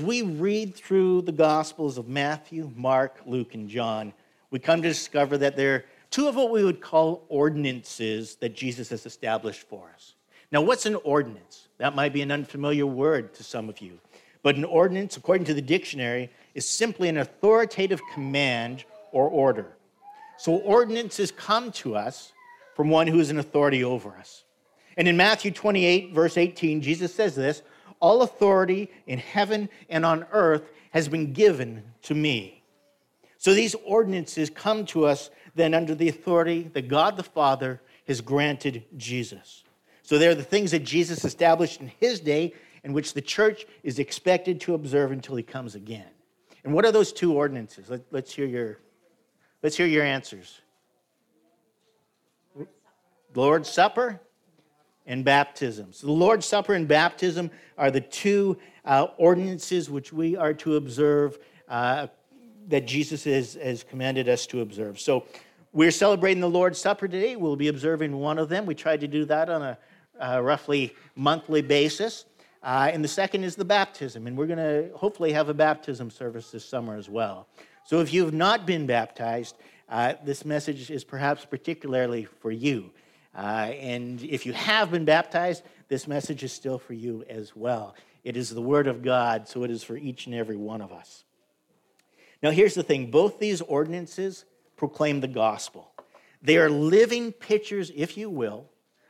we read through the Gospels of Matthew, Mark, Luke, and John, we come to discover that there are two of what we would call ordinances that Jesus has established for us. Now, what's an ordinance? That might be an unfamiliar word to some of you. But an ordinance, according to the dictionary, is simply an authoritative command or order. So, ordinances come to us from one who is an authority over us. And in Matthew 28, verse 18, Jesus says this all authority in heaven and on earth has been given to me. So these ordinances come to us then under the authority that God the Father has granted Jesus. So they're the things that Jesus established in his day and which the church is expected to observe until he comes again. And what are those two ordinances? Let, us hear your let's hear your answers. Lord's Supper and baptism. So the Lord's Supper and baptism are the two uh, ordinances which we are to observe uh, that Jesus has, has commanded us to observe. So we're celebrating the Lord's Supper today. We'll be observing one of them. We try to do that on a uh, roughly monthly basis. Uh, and the second is the baptism. And we're going to hopefully have a baptism service this summer as well. So if you've not been baptized, uh, this message is perhaps particularly for you. Uh, and if you have been baptized, this message is still for you as well. It is the Word of God, so it is for each and every one of us. Now, here's the thing both these ordinances proclaim the gospel. They are living pictures, if you will,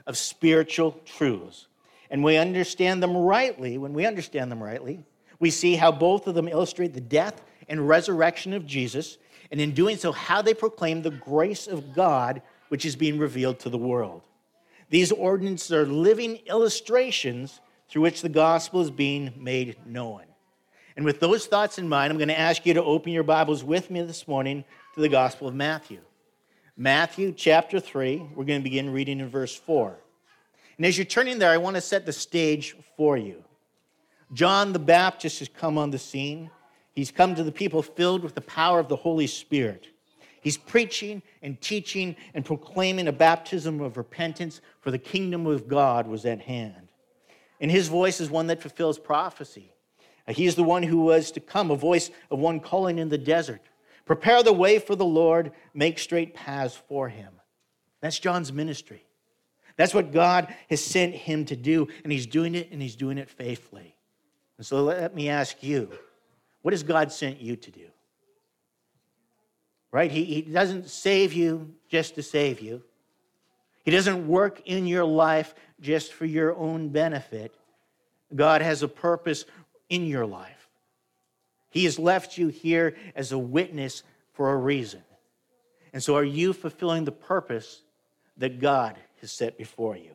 of spiritual truths. And we understand them rightly. When we understand them rightly, we see how both of them illustrate the death and resurrection of Jesus, and in doing so, how they proclaim the grace of God which is being revealed to the world. These ordinances are living illustrations through which the gospel is being made known. And with those thoughts in mind, I'm going to ask you to open your Bibles with me this morning to the Gospel of Matthew. Matthew chapter 3, we're going to begin reading in verse 4. And as you're turning there, I want to set the stage for you. John the Baptist has come on the scene. He's come to the people filled with the power of the Holy Spirit. He's preaching and teaching and proclaiming a baptism of repentance, for the kingdom of God was at hand. And his voice is one that fulfills prophecy. Uh, he is the one who was to come, a voice of one calling in the desert. Prepare the way for the Lord, make straight paths for him. That's John's ministry. That's what God has sent him to do, and he's doing it, and he's doing it faithfully. And so let me ask you what has God sent you to do? Right? He, he doesn't save you just to save you. He doesn't work in your life just for your own benefit. God has a purpose in your life. He has left you here as a witness for a reason. And so, are you fulfilling the purpose that God has set before you?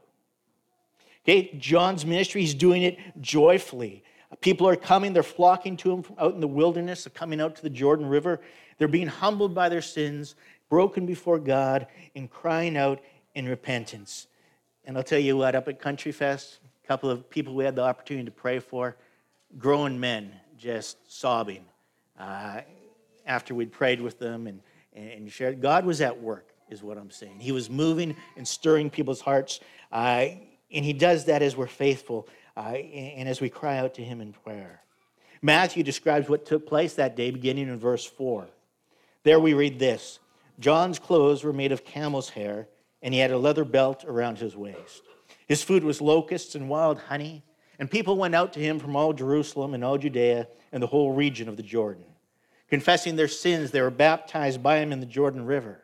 Okay, John's ministry, he's doing it joyfully. People are coming, they're flocking to him from out in the wilderness, they're coming out to the Jordan River. They're being humbled by their sins, broken before God, and crying out in repentance. And I'll tell you what, up at Country Fest, a couple of people we had the opportunity to pray for, grown men just sobbing uh, after we'd prayed with them and, and shared. God was at work, is what I'm saying. He was moving and stirring people's hearts. Uh, and He does that as we're faithful uh, and as we cry out to Him in prayer. Matthew describes what took place that day, beginning in verse 4. There we read this John's clothes were made of camel's hair, and he had a leather belt around his waist. His food was locusts and wild honey, and people went out to him from all Jerusalem and all Judea and the whole region of the Jordan. Confessing their sins, they were baptized by him in the Jordan River.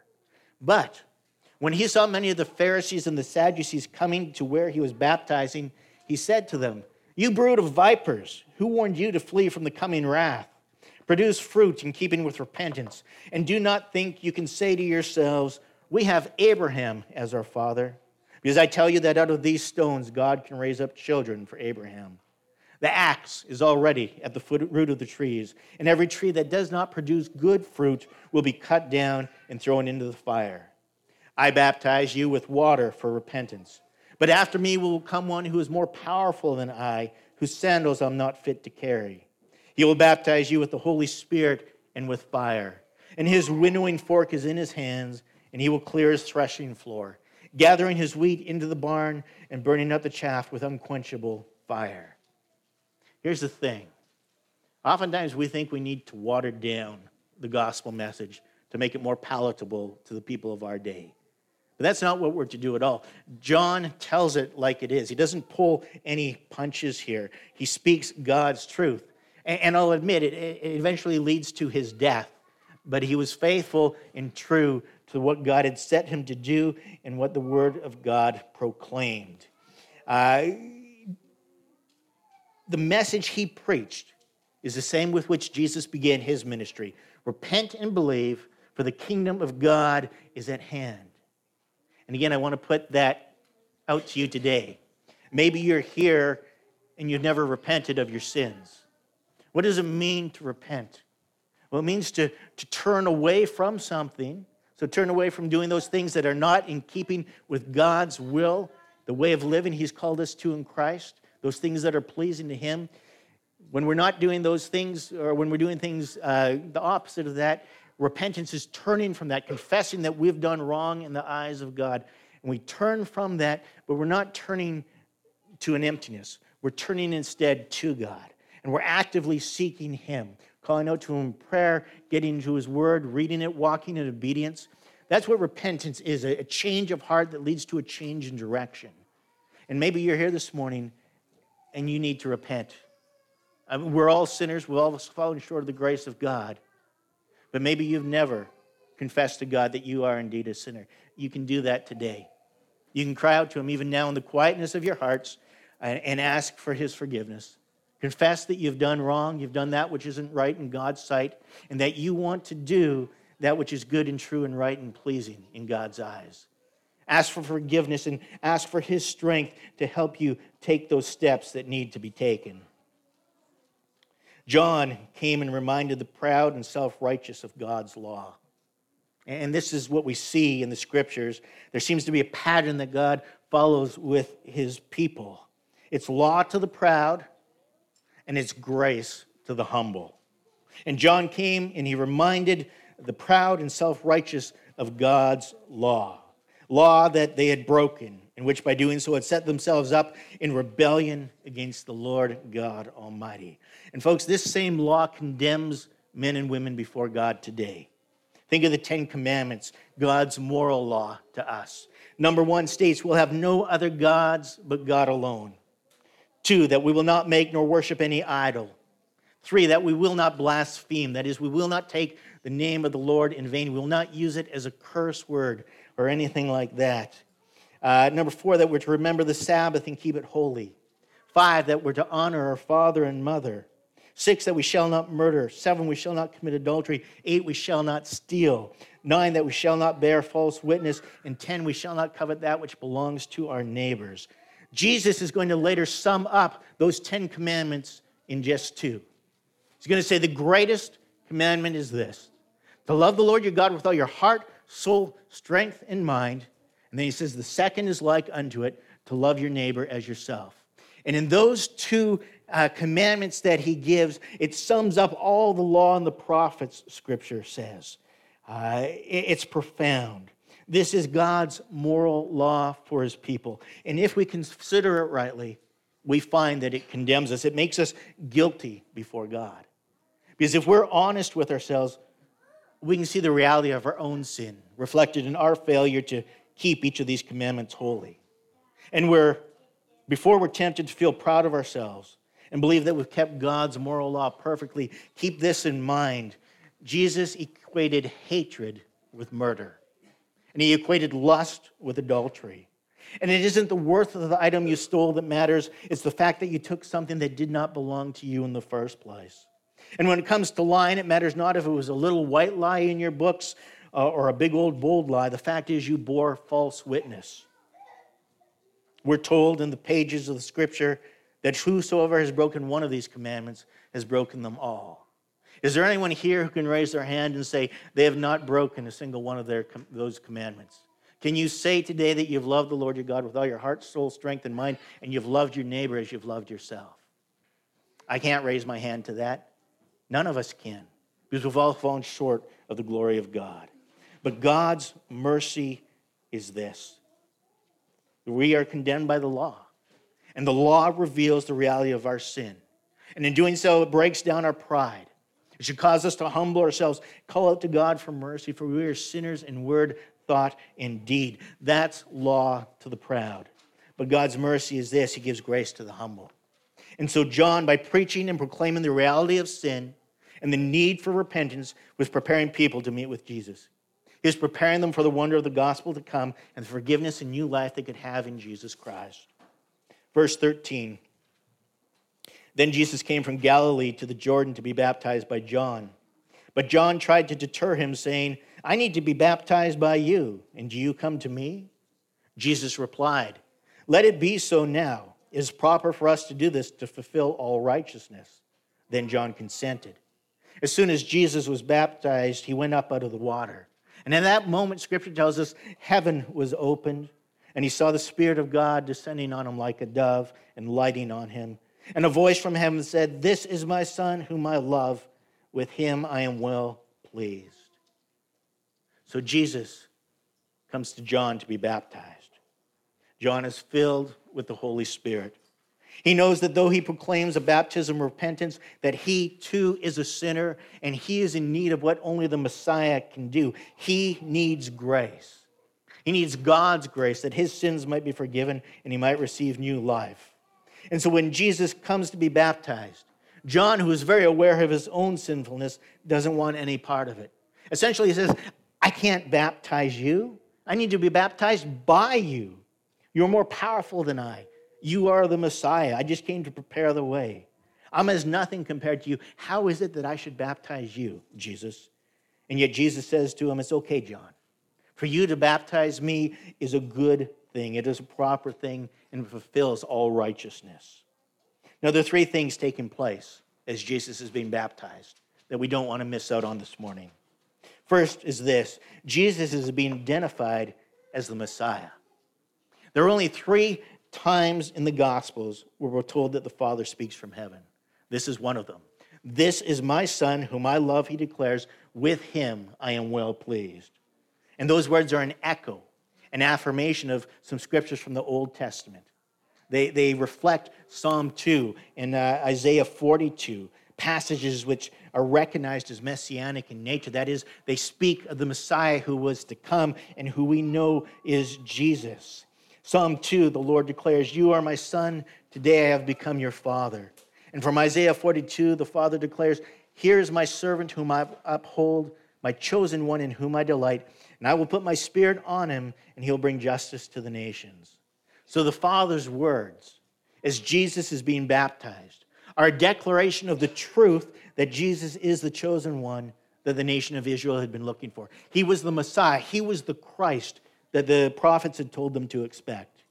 But when he saw many of the Pharisees and the Sadducees coming to where he was baptizing, he said to them, You brood of vipers, who warned you to flee from the coming wrath? Produce fruit in keeping with repentance. And do not think you can say to yourselves, We have Abraham as our father. Because I tell you that out of these stones, God can raise up children for Abraham. The axe is already at the foot, root of the trees, and every tree that does not produce good fruit will be cut down and thrown into the fire. I baptize you with water for repentance. But after me will come one who is more powerful than I, whose sandals I'm not fit to carry. He will baptize you with the Holy Spirit and with fire. And his winnowing fork is in his hands, and he will clear his threshing floor, gathering his wheat into the barn and burning up the chaff with unquenchable fire. Here's the thing Oftentimes, we think we need to water down the gospel message to make it more palatable to the people of our day. But that's not what we're to do at all. John tells it like it is. He doesn't pull any punches here, he speaks God's truth. And I'll admit, it, eventually leads to his death. But he was faithful and true to what God had set him to do and what the word of God proclaimed. Uh, the message he preached is the same with which Jesus began his ministry repent and believe, for the kingdom of God is at hand. And again, I want to put that out to you today. Maybe you're here and you've never repented of your sins. What does it mean to repent? Well, it means to, to turn away from something. So, turn away from doing those things that are not in keeping with God's will, the way of living He's called us to in Christ, those things that are pleasing to Him. When we're not doing those things, or when we're doing things uh, the opposite of that, repentance is turning from that, confessing that we've done wrong in the eyes of God. And we turn from that, but we're not turning to an emptiness. We're turning instead to God. And we're actively seeking Him, calling out to Him in prayer, getting into His Word, reading it, walking in obedience. That's what repentance is a change of heart that leads to a change in direction. And maybe you're here this morning and you need to repent. I mean, we're all sinners, we've all fallen short of the grace of God. But maybe you've never confessed to God that you are indeed a sinner. You can do that today. You can cry out to Him even now in the quietness of your hearts and ask for His forgiveness. Confess that you've done wrong, you've done that which isn't right in God's sight, and that you want to do that which is good and true and right and pleasing in God's eyes. Ask for forgiveness and ask for His strength to help you take those steps that need to be taken. John came and reminded the proud and self righteous of God's law. And this is what we see in the scriptures. There seems to be a pattern that God follows with his people it's law to the proud, and it's grace to the humble. And John came and he reminded the proud and self righteous of God's law, law that they had broken, in which by doing so had set themselves up in rebellion against the Lord God Almighty. And folks, this same law condemns men and women before God today. Think of the Ten Commandments, God's moral law to us. Number one states, We'll have no other gods but God alone. Two, that we will not make nor worship any idol. Three, that we will not blaspheme. That is, we will not take the name of the Lord in vain. We will not use it as a curse word or anything like that. Uh, number four, that we're to remember the Sabbath and keep it holy. Five, that we're to honor our father and mother. Six, that we shall not murder. Seven, we shall not commit adultery. Eight, we shall not steal. Nine, that we shall not bear false witness. And ten, we shall not covet that which belongs to our neighbors. Jesus is going to later sum up those Ten Commandments in just two. He's going to say the greatest commandment is this to love the Lord your God with all your heart, soul, strength, and mind. And then he says the second is like unto it to love your neighbor as yourself. And in those two uh, commandments that he gives, it sums up all the law and the prophets, scripture says. Uh, it's profound. This is God's moral law for his people. And if we consider it rightly, we find that it condemns us. It makes us guilty before God. Because if we're honest with ourselves, we can see the reality of our own sin reflected in our failure to keep each of these commandments holy. And we're, before we're tempted to feel proud of ourselves and believe that we've kept God's moral law perfectly, keep this in mind. Jesus equated hatred with murder, and he equated lust with adultery. And it isn't the worth of the item you stole that matters, it's the fact that you took something that did not belong to you in the first place. And when it comes to lying, it matters not if it was a little white lie in your books uh, or a big old bold lie. The fact is, you bore false witness. We're told in the pages of the scripture that whosoever has broken one of these commandments has broken them all. Is there anyone here who can raise their hand and say they have not broken a single one of their, those commandments? Can you say today that you've loved the Lord your God with all your heart, soul, strength, and mind, and you've loved your neighbor as you've loved yourself? I can't raise my hand to that. None of us can, because we've all fallen short of the glory of God. But God's mercy is this we are condemned by the law, and the law reveals the reality of our sin. And in doing so, it breaks down our pride. It should cause us to humble ourselves, call out to God for mercy, for we are sinners in word, thought, and deed. That's law to the proud. But God's mercy is this He gives grace to the humble. And so, John, by preaching and proclaiming the reality of sin and the need for repentance, was preparing people to meet with Jesus. He was preparing them for the wonder of the gospel to come and the forgiveness and new life they could have in Jesus Christ. Verse 13 Then Jesus came from Galilee to the Jordan to be baptized by John. But John tried to deter him, saying, I need to be baptized by you, and do you come to me? Jesus replied, Let it be so now. It is proper for us to do this to fulfill all righteousness. Then John consented. As soon as Jesus was baptized, he went up out of the water. And in that moment, scripture tells us heaven was opened, and he saw the Spirit of God descending on him like a dove and lighting on him. And a voice from heaven said, This is my Son, whom I love. With him I am well pleased. So Jesus comes to John to be baptized. John is filled with the Holy Spirit. He knows that though he proclaims a baptism of repentance, that he too is a sinner and he is in need of what only the Messiah can do. He needs grace. He needs God's grace that his sins might be forgiven and he might receive new life. And so when Jesus comes to be baptized, John, who is very aware of his own sinfulness, doesn't want any part of it. Essentially, he says, I can't baptize you. I need to be baptized by you. You're more powerful than I. You are the Messiah. I just came to prepare the way. I'm as nothing compared to you. How is it that I should baptize you, Jesus? And yet Jesus says to him, It's okay, John. For you to baptize me is a good thing, it is a proper thing, and fulfills all righteousness. Now, there are three things taking place as Jesus is being baptized that we don't want to miss out on this morning. First is this Jesus is being identified as the Messiah. There are only three times in the Gospels where we're told that the Father speaks from heaven. This is one of them. This is my Son, whom I love, he declares. With him I am well pleased. And those words are an echo, an affirmation of some scriptures from the Old Testament. They, they reflect Psalm 2 and uh, Isaiah 42, passages which are recognized as messianic in nature. That is, they speak of the Messiah who was to come and who we know is Jesus. Psalm 2, the Lord declares, You are my son, today I have become your father. And from Isaiah 42, the Father declares, Here is my servant whom I uphold, my chosen one in whom I delight, and I will put my spirit on him, and he'll bring justice to the nations. So the Father's words, as Jesus is being baptized, are a declaration of the truth that Jesus is the chosen one that the nation of Israel had been looking for. He was the Messiah, he was the Christ that the prophets had told them to expect.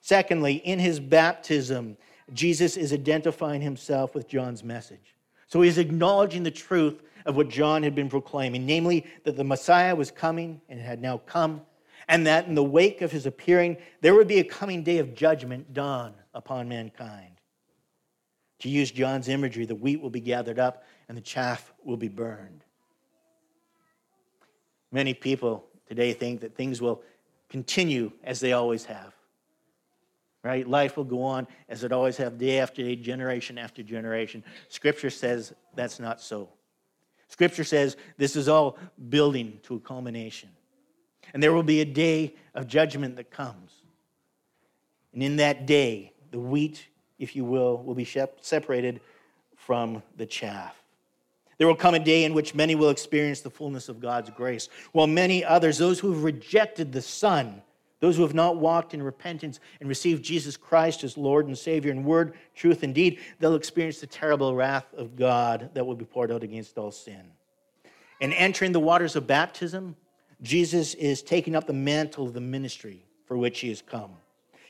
Secondly, in his baptism, Jesus is identifying himself with John's message. So he's acknowledging the truth of what John had been proclaiming, namely that the Messiah was coming and had now come, and that in the wake of his appearing, there would be a coming day of judgment dawn upon mankind. To use John's imagery, the wheat will be gathered up and the chaff will be burned. Many people today think that things will continue as they always have. Right? Life will go on as it always have, day after day, generation after generation. Scripture says that's not so. Scripture says this is all building to a culmination. And there will be a day of judgment that comes. And in that day, the wheat, if you will, will be separated from the chaff. There will come a day in which many will experience the fullness of God's grace, while many others, those who have rejected the Son, those who have not walked in repentance and received Jesus Christ as Lord and Savior in word, truth, and deed, they'll experience the terrible wrath of God that will be poured out against all sin. In entering the waters of baptism, Jesus is taking up the mantle of the ministry for which he has come.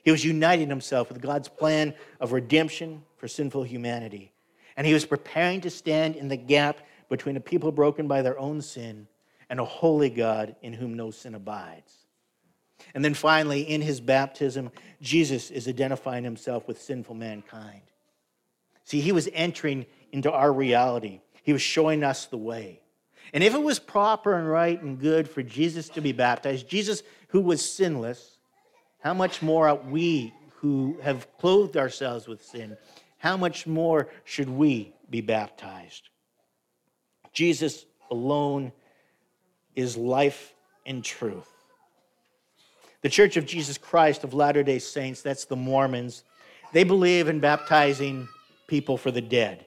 He was uniting himself with God's plan of redemption for sinful humanity and he was preparing to stand in the gap between a people broken by their own sin and a holy God in whom no sin abides. And then finally, in his baptism, Jesus is identifying himself with sinful mankind. See, he was entering into our reality, he was showing us the way. And if it was proper and right and good for Jesus to be baptized, Jesus who was sinless, how much more are we who have clothed ourselves with sin how much more should we be baptized? Jesus alone is life and truth. The Church of Jesus Christ of Latter day Saints, that's the Mormons, they believe in baptizing people for the dead.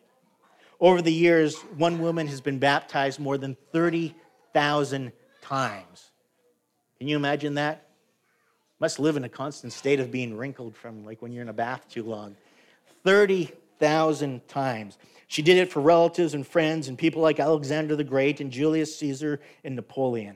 Over the years, one woman has been baptized more than 30,000 times. Can you imagine that? Must live in a constant state of being wrinkled from like when you're in a bath too long. 30,000 times. She did it for relatives and friends and people like Alexander the Great and Julius Caesar and Napoleon.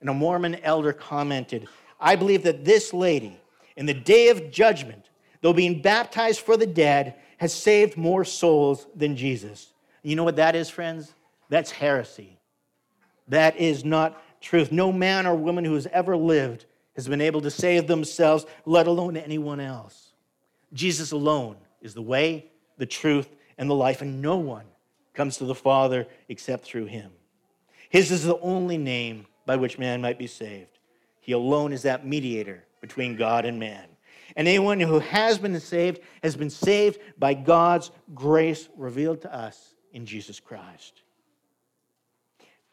And a Mormon elder commented, I believe that this lady, in the day of judgment, though being baptized for the dead, has saved more souls than Jesus. You know what that is, friends? That's heresy. That is not truth. No man or woman who has ever lived has been able to save themselves, let alone anyone else. Jesus alone is the way, the truth, and the life, and no one comes to the Father except through him. His is the only name by which man might be saved. He alone is that mediator between God and man. And anyone who has been saved has been saved by God's grace revealed to us in Jesus Christ.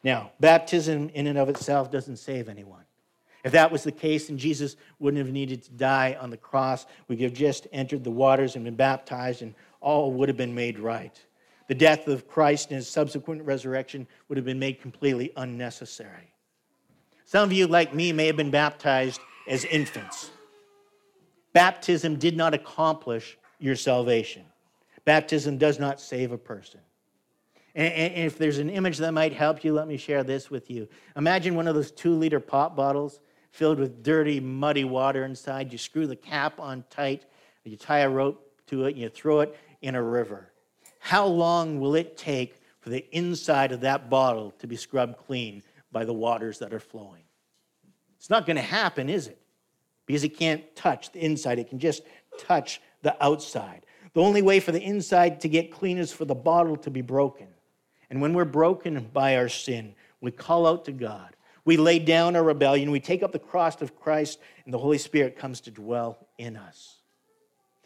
Now, baptism in and of itself doesn't save anyone. If that was the case, then Jesus wouldn't have needed to die on the cross. We could have just entered the waters and been baptized, and all would have been made right. The death of Christ and his subsequent resurrection would have been made completely unnecessary. Some of you, like me, may have been baptized as infants. Baptism did not accomplish your salvation. Baptism does not save a person. And, if there's an image that might help you, let me share this with you. Imagine one of those two liter pop bottles filled with dirty, muddy water inside. You screw the cap on tight, you tie a rope to it, and you throw it in a river. How long will it take for the inside of that bottle to be scrubbed clean by the waters that are flowing? It's not going to happen, is it? Because it can't touch the inside, it can just touch the outside. The only way for the inside to get clean is for the bottle to be broken. And when we're broken by our sin, we call out to God. We lay down our rebellion. We take up the cross of Christ, and the Holy Spirit comes to dwell in us.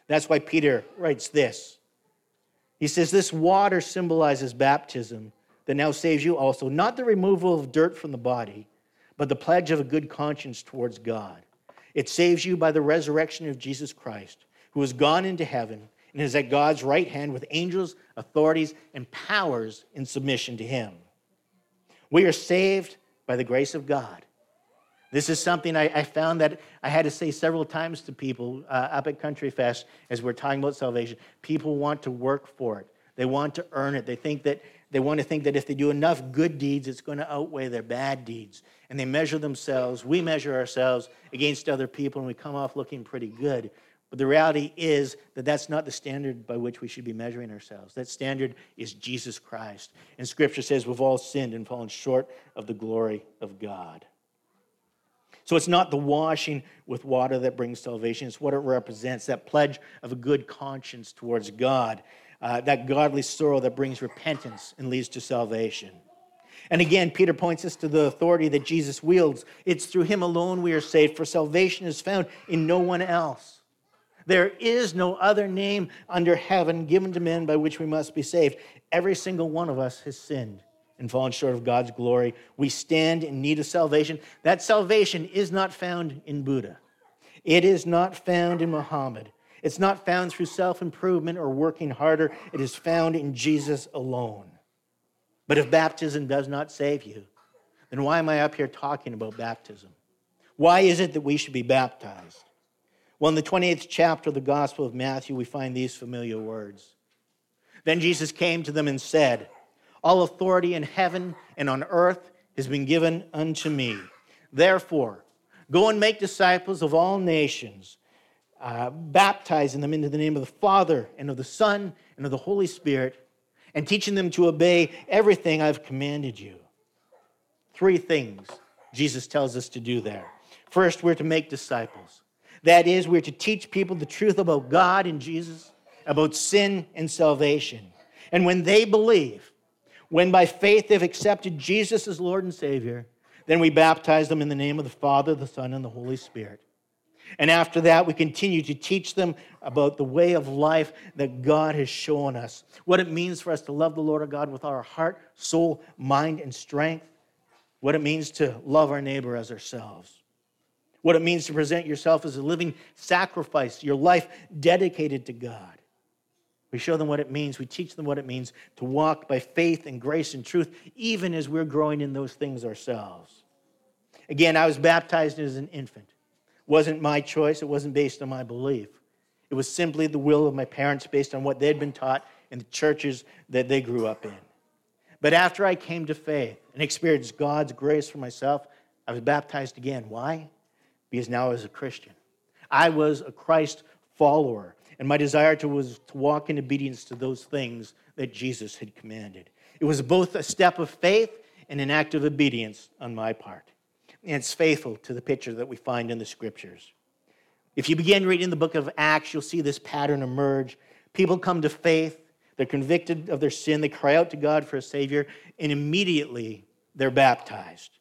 That's why Peter writes this. He says, This water symbolizes baptism that now saves you also, not the removal of dirt from the body, but the pledge of a good conscience towards God. It saves you by the resurrection of Jesus Christ, who has gone into heaven and is at God's right hand with angels, authorities, and powers in submission to him. We are saved by the grace of God. This is something I, I found that I had to say several times to people uh, up at Country Fest as we're talking about salvation. People want to work for it. They want to earn it. They think that they want to think that if they do enough good deeds, it's going to outweigh their bad deeds. And they measure themselves, we measure ourselves against other people, and we come off looking pretty good. But the reality is that that's not the standard by which we should be measuring ourselves. That standard is Jesus Christ. And Scripture says we've all sinned and fallen short of the glory of God. So it's not the washing with water that brings salvation, it's what it represents that pledge of a good conscience towards God uh, that godly sorrow that brings repentance and leads to salvation. And again, Peter points us to the authority that Jesus wields. It's through him alone we are saved, for salvation is found in no one else. There is no other name under heaven given to men by which we must be saved. Every single one of us has sinned and fallen short of God's glory. We stand in need of salvation. That salvation is not found in Buddha, it is not found in Muhammad. It's not found through self improvement or working harder, it is found in Jesus alone. But if baptism does not save you, then why am I up here talking about baptism? Why is it that we should be baptized? Well, in the 28th chapter of the Gospel of Matthew, we find these familiar words. Then Jesus came to them and said, All authority in heaven and on earth has been given unto me. Therefore, go and make disciples of all nations uh, baptizing them into the name of the Father and of the Son and of the Holy Spirit, and teaching them to obey everything I've commanded you. Three things Jesus tells us to do there. First, we're to make disciples. That is, we're to teach people the truth about God and Jesus, about sin and salvation. And when they believe, when by faith they've accepted Jesus as Lord and Savior, then we baptize them in the name of the Father, the Son, and the Holy Spirit. And after that, we continue to teach them about the way of life that God has shown us, what it means for us to love the Lord our God with our heart, soul, mind, and strength, what it means to love our neighbor as ourselves, what it means to present yourself as a living sacrifice, your life dedicated to God. We show them what it means. We teach them what it means to walk by faith and grace and truth, even as we're growing in those things ourselves. Again, I was baptized as an infant wasn't my choice, it wasn't based on my belief. It was simply the will of my parents based on what they'd been taught in the churches that they grew up in. But after I came to faith and experienced God's grace for myself, I was baptized again. Why? Because now I was a Christian. I was a Christ follower, and my desire to, was to walk in obedience to those things that Jesus had commanded. It was both a step of faith and an act of obedience on my part and it's faithful to the picture that we find in the scriptures. If you begin reading the book of Acts, you'll see this pattern emerge. People come to faith, they're convicted of their sin, they cry out to God for a Savior, and immediately they're baptized.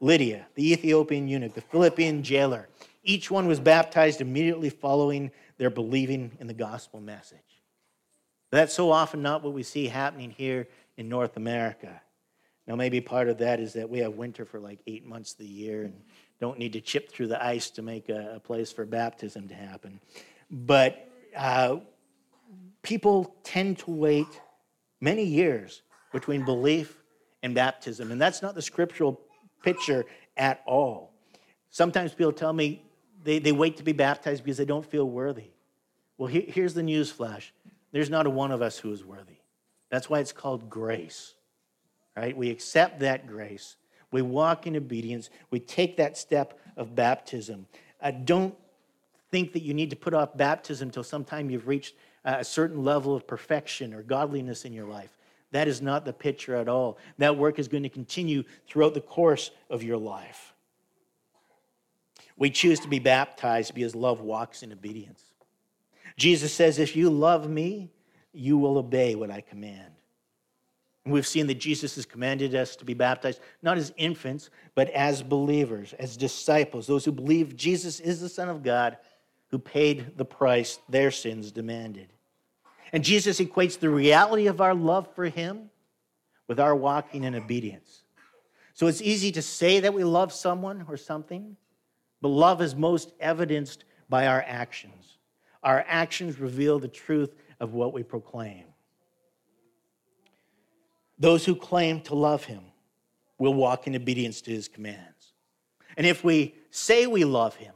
Lydia, the Ethiopian eunuch, the Philippian jailer, each one was baptized immediately following their believing in the gospel message. That's so often not what we see happening here in North America. Now, maybe part of that is that we have winter for like eight months of the year and don't need to chip through the ice to make a, a place for baptism to happen. But uh, people tend to wait many years between belief and baptism, and that's not the scriptural picture at all. Sometimes people tell me they, they wait to be baptized because they don't feel worthy. Well, here, here's the news flash there's not a one of us who is worthy. That's why it's called grace right? We accept that grace. We walk in obedience. We take that step of baptism. I don't think that you need to put off baptism until sometime you've reached a certain level of perfection or godliness in your life. That is not the picture at all. That work is going to continue throughout the course of your life. We choose to be baptized because love walks in obedience. Jesus says, If you love me, you will obey what I command. We've seen that Jesus has commanded us to be baptized, not as infants, but as believers, as disciples, those who believe Jesus is the Son of God who paid the price their sins demanded. And Jesus equates the reality of our love for him with our walking in obedience. So it's easy to say that we love someone or something, but love is most evidenced by our actions. Our actions reveal the truth of what we proclaim. Those who claim to love him will walk in obedience to his commands. And if we say we love him,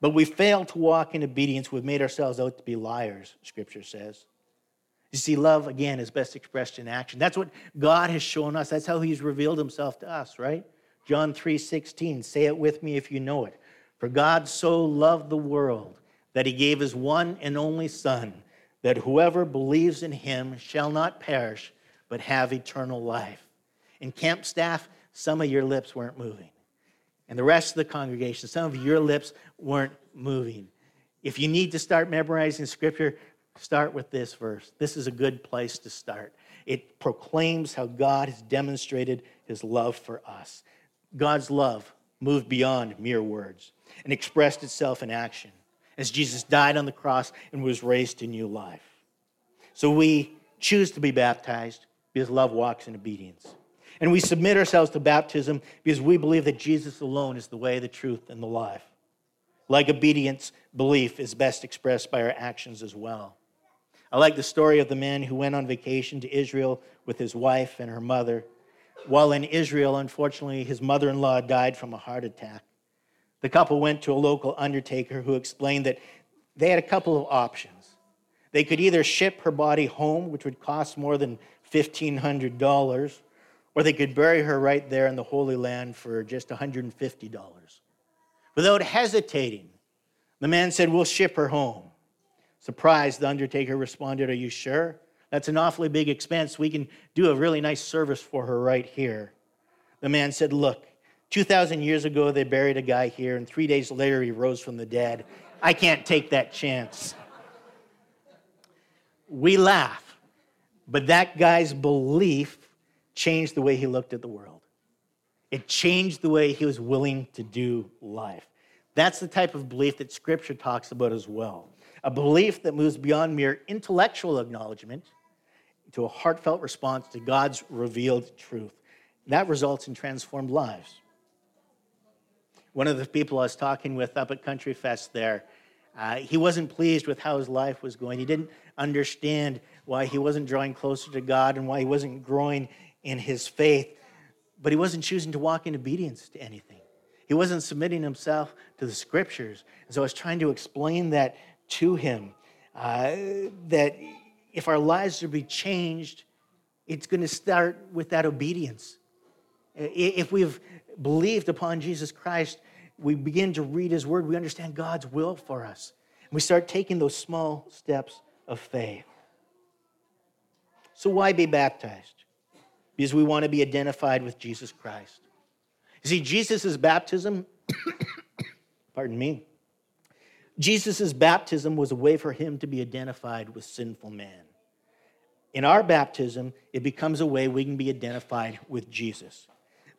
but we fail to walk in obedience, we've made ourselves out to be liars, scripture says. You see, love, again, is best expressed in action. That's what God has shown us. That's how he's revealed himself to us, right? John 3 16. Say it with me if you know it. For God so loved the world that he gave his one and only Son, that whoever believes in him shall not perish, but have eternal life. And camp staff, some of your lips weren't moving. And the rest of the congregation, some of your lips weren't moving. If you need to start memorizing scripture, start with this verse. This is a good place to start. It proclaims how God has demonstrated his love for us. God's love moved beyond mere words and expressed itself in action as Jesus died on the cross and was raised to new life. So we choose to be baptized because love walks in obedience. And we submit ourselves to baptism because we believe that Jesus alone is the way, the truth, and the life. Like obedience, belief is best expressed by our actions as well. I like the story of the man who went on vacation to Israel with his wife and her mother. While in Israel, unfortunately, his mother in law died from a heart attack. The couple went to a local undertaker who explained that they had a couple of options. They could either ship her body home, which would cost more than $1,500, or they could bury her right there in the Holy Land for just $150. Without hesitating, the man said, We'll ship her home. Surprised, the undertaker responded, Are you sure? That's an awfully big expense. We can do a really nice service for her right here. The man said, Look, 2,000 years ago, they buried a guy here, and three days later, he rose from the dead. I can't take that chance. We laugh but that guy's belief changed the way he looked at the world. It changed the way he was willing to do life. That's the type of belief that Scripture talks about as well. A belief that moves beyond mere intellectual acknowledgement to a heartfelt response to God's revealed truth. That results in transformed lives. One of the people I was talking with up at Country Fest there, uh, he wasn't pleased with how his life was going. He didn't understand why he wasn't drawing closer to God and why he wasn't growing in his faith, but he wasn't choosing to walk in obedience to anything. He wasn't submitting himself to the scriptures. And so I was trying to explain that to him uh, that if our lives are to be changed, it's going to start with that obedience. If we've believed upon Jesus Christ, we begin to read his word, we understand God's will for us. And we start taking those small steps of faith. So, why be baptized? Because we want to be identified with Jesus Christ. You see, Jesus' baptism, pardon me, Jesus' baptism was a way for him to be identified with sinful man. In our baptism, it becomes a way we can be identified with Jesus.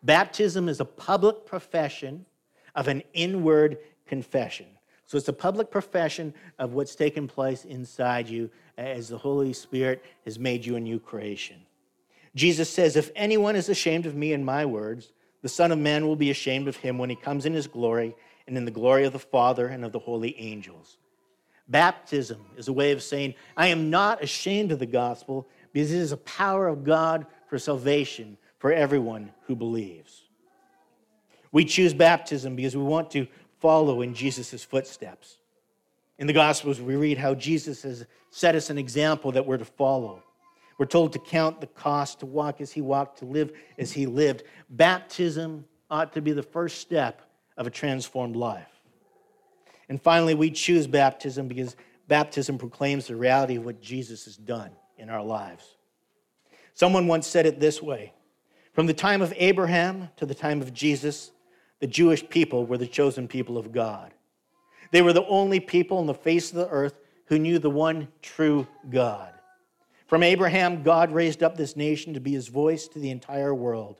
Baptism is a public profession of an inward confession. So it's a public profession of what's taken place inside you as the Holy Spirit has made you a new creation. Jesus says, If anyone is ashamed of me and my words, the Son of Man will be ashamed of him when he comes in his glory and in the glory of the Father and of the holy angels. Baptism is a way of saying, I am not ashamed of the gospel because it is a power of God for salvation for everyone who believes. We choose baptism because we want to follow in Jesus' footsteps. In the Gospels, we read how Jesus has set us an example that we're to follow. We're told to count the cost, to walk as he walked, to live as he lived. Baptism ought to be the first step of a transformed life. And finally, we choose baptism because baptism proclaims the reality of what Jesus has done in our lives. Someone once said it this way From the time of Abraham to the time of Jesus, the Jewish people were the chosen people of God. They were the only people on the face of the earth who knew the one true God. From Abraham, God raised up this nation to be his voice to the entire world.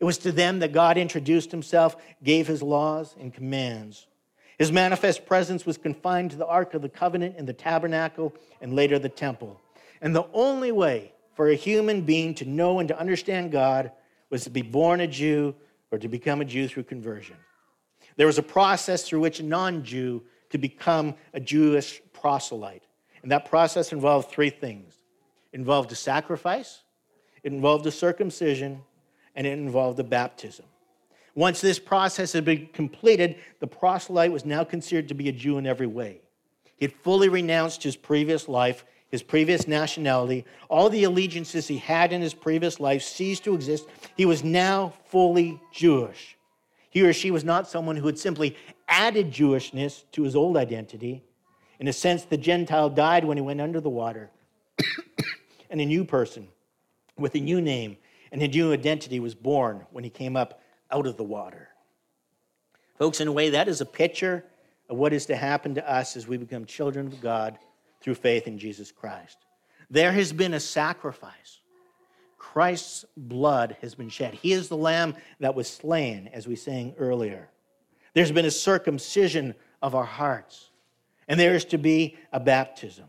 It was to them that God introduced himself, gave his laws and commands. His manifest presence was confined to the Ark of the Covenant and the tabernacle and later the temple. And the only way for a human being to know and to understand God was to be born a Jew or to become a Jew through conversion. There was a process through which a non Jew could become a Jewish proselyte. And that process involved three things it involved a sacrifice, it involved a circumcision, and it involved a baptism. Once this process had been completed, the proselyte was now considered to be a Jew in every way. He had fully renounced his previous life, his previous nationality, all the allegiances he had in his previous life ceased to exist. He was now fully Jewish. He or she was not someone who had simply added Jewishness to his old identity. In a sense, the Gentile died when he went under the water, and a new person with a new name and a new identity was born when he came up out of the water. Folks, in a way, that is a picture of what is to happen to us as we become children of God through faith in Jesus Christ. There has been a sacrifice. Christ's blood has been shed. He is the lamb that was slain, as we sang earlier. There's been a circumcision of our hearts, and there is to be a baptism.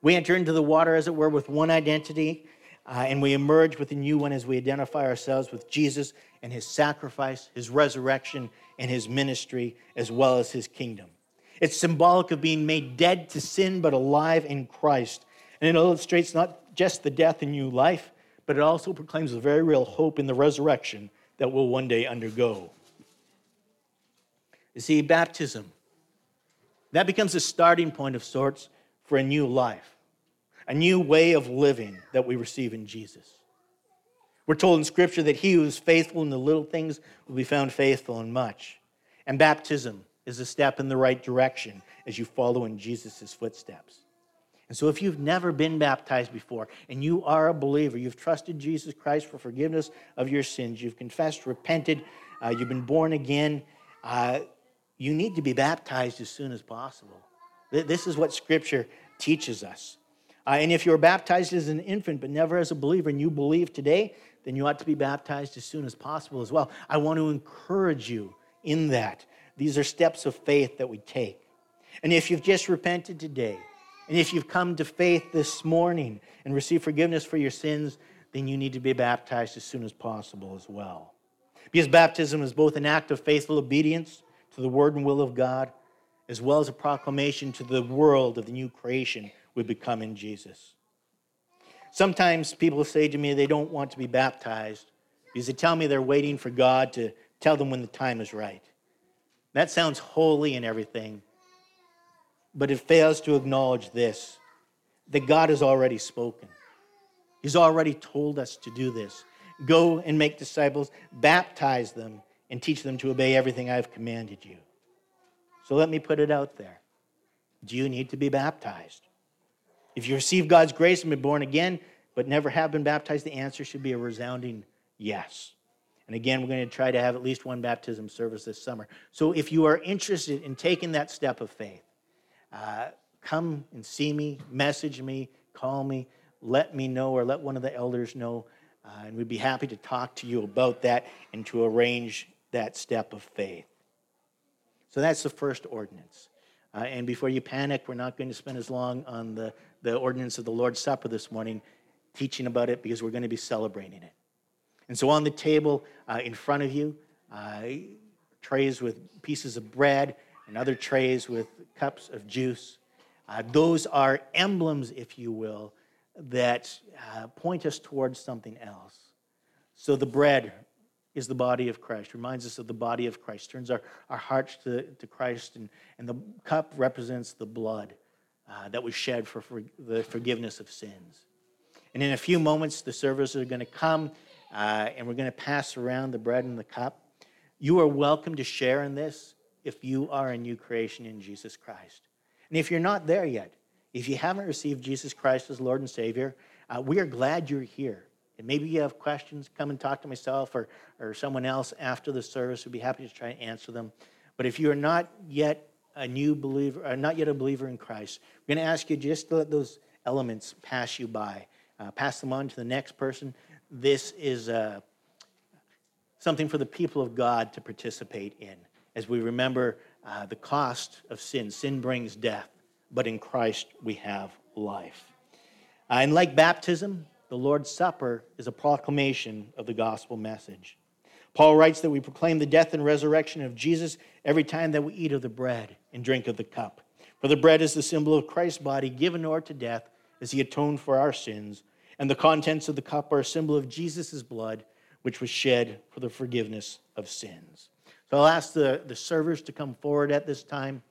We enter into the water, as it were, with one identity uh, and we emerge with a new one as we identify ourselves with Jesus and his sacrifice, his resurrection, and his ministry, as well as his kingdom. It's symbolic of being made dead to sin, but alive in Christ. And it illustrates not just the death and new life, but it also proclaims a very real hope in the resurrection that we'll one day undergo. You see, baptism, that becomes a starting point of sorts for a new life a new way of living that we receive in Jesus. We're told in Scripture that he who is faithful in the little things will be found faithful in much. And baptism is a step in the right direction as you follow in Jesus' footsteps. And so, if you've never been baptized before and you are a believer, you've trusted Jesus Christ for forgiveness of your sins, you've confessed, repented, uh, you've been born again, uh, you need to be baptized as soon as possible. This is what Scripture teaches us. Uh, and if you were baptized as an infant but never as a believer and you believe today, then you ought to be baptized as soon as possible as well. I want to encourage you in that, These are steps of faith that we take. And if you've just repented today, and if you've come to faith this morning and received forgiveness for your sins, then you need to be baptized as soon as possible as well. Because baptism is both an act of faithful obedience to the word and will of God, as well as a proclamation to the world of the new creation we become in Jesus. Sometimes people say to me they don't want to be baptized because they tell me they're waiting for God to tell them when the time is right. That sounds holy and everything, but it fails to acknowledge this that God has already spoken. He's already told us to do this. Go and make disciples, baptize them, and teach them to obey everything I've commanded you. So let me put it out there. Do you need to be baptized? If you receive God's grace and been born again, but never have been baptized, the answer should be a resounding yes. And again, we're going to try to have at least one baptism service this summer. So if you are interested in taking that step of faith, uh, come and see me, message me, call me, let me know, or let one of the elders know. Uh, and we'd be happy to talk to you about that and to arrange that step of faith. So that's the first ordinance. Uh, and before you panic, we're not going to spend as long on the, the ordinance of the Lord's Supper this morning teaching about it because we're going to be celebrating it. And so on the table uh, in front of you, uh, trays with pieces of bread and other trays with cups of juice. Uh, those are emblems, if you will, that uh, point us towards something else. So the bread is the body of Christ, reminds us of the body of Christ, turns our, our hearts to, to Christ, and, and the cup represents the blood uh, that was shed for, for the forgiveness of sins. And in a few moments, the servers are going to come uh, and we're going to pass around the bread and the cup. You are welcome to share in this if you are a new creation in Jesus Christ. And if you're not there yet, if you haven't received Jesus Christ as Lord and Savior, uh, we are glad you're here. And maybe you have questions, come and talk to myself or, or someone else after the service. We'd be happy to try and answer them. But if you are not yet a new believer, or uh, not yet a believer in Christ, we're going to ask you just to let those elements pass you by. Uh, pass them on to the next person. This is uh, something for the people of God to participate in as we remember uh, the cost of sin. Sin brings death but in Christ we have life. Uh, and like baptism, the Lord's Supper is a proclamation of the gospel message. Paul writes that we proclaim the death and resurrection of Jesus every time that we eat of the bread and drink of the cup. For the bread is the symbol of Christ's body given over to death as he atoned for our sins, and the contents of the cup are a symbol of Jesus' blood, which was shed for the forgiveness of sins. So I'll ask the, the servers to come forward at this time.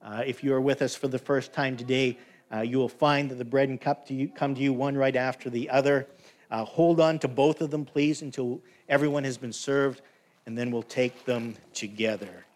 Uh, if you are with us for the first time today, uh, you will find that the bread and cup to you, come to you one right after the other. Uh, hold on to both of them, please, until everyone has been served, and then we'll take them together.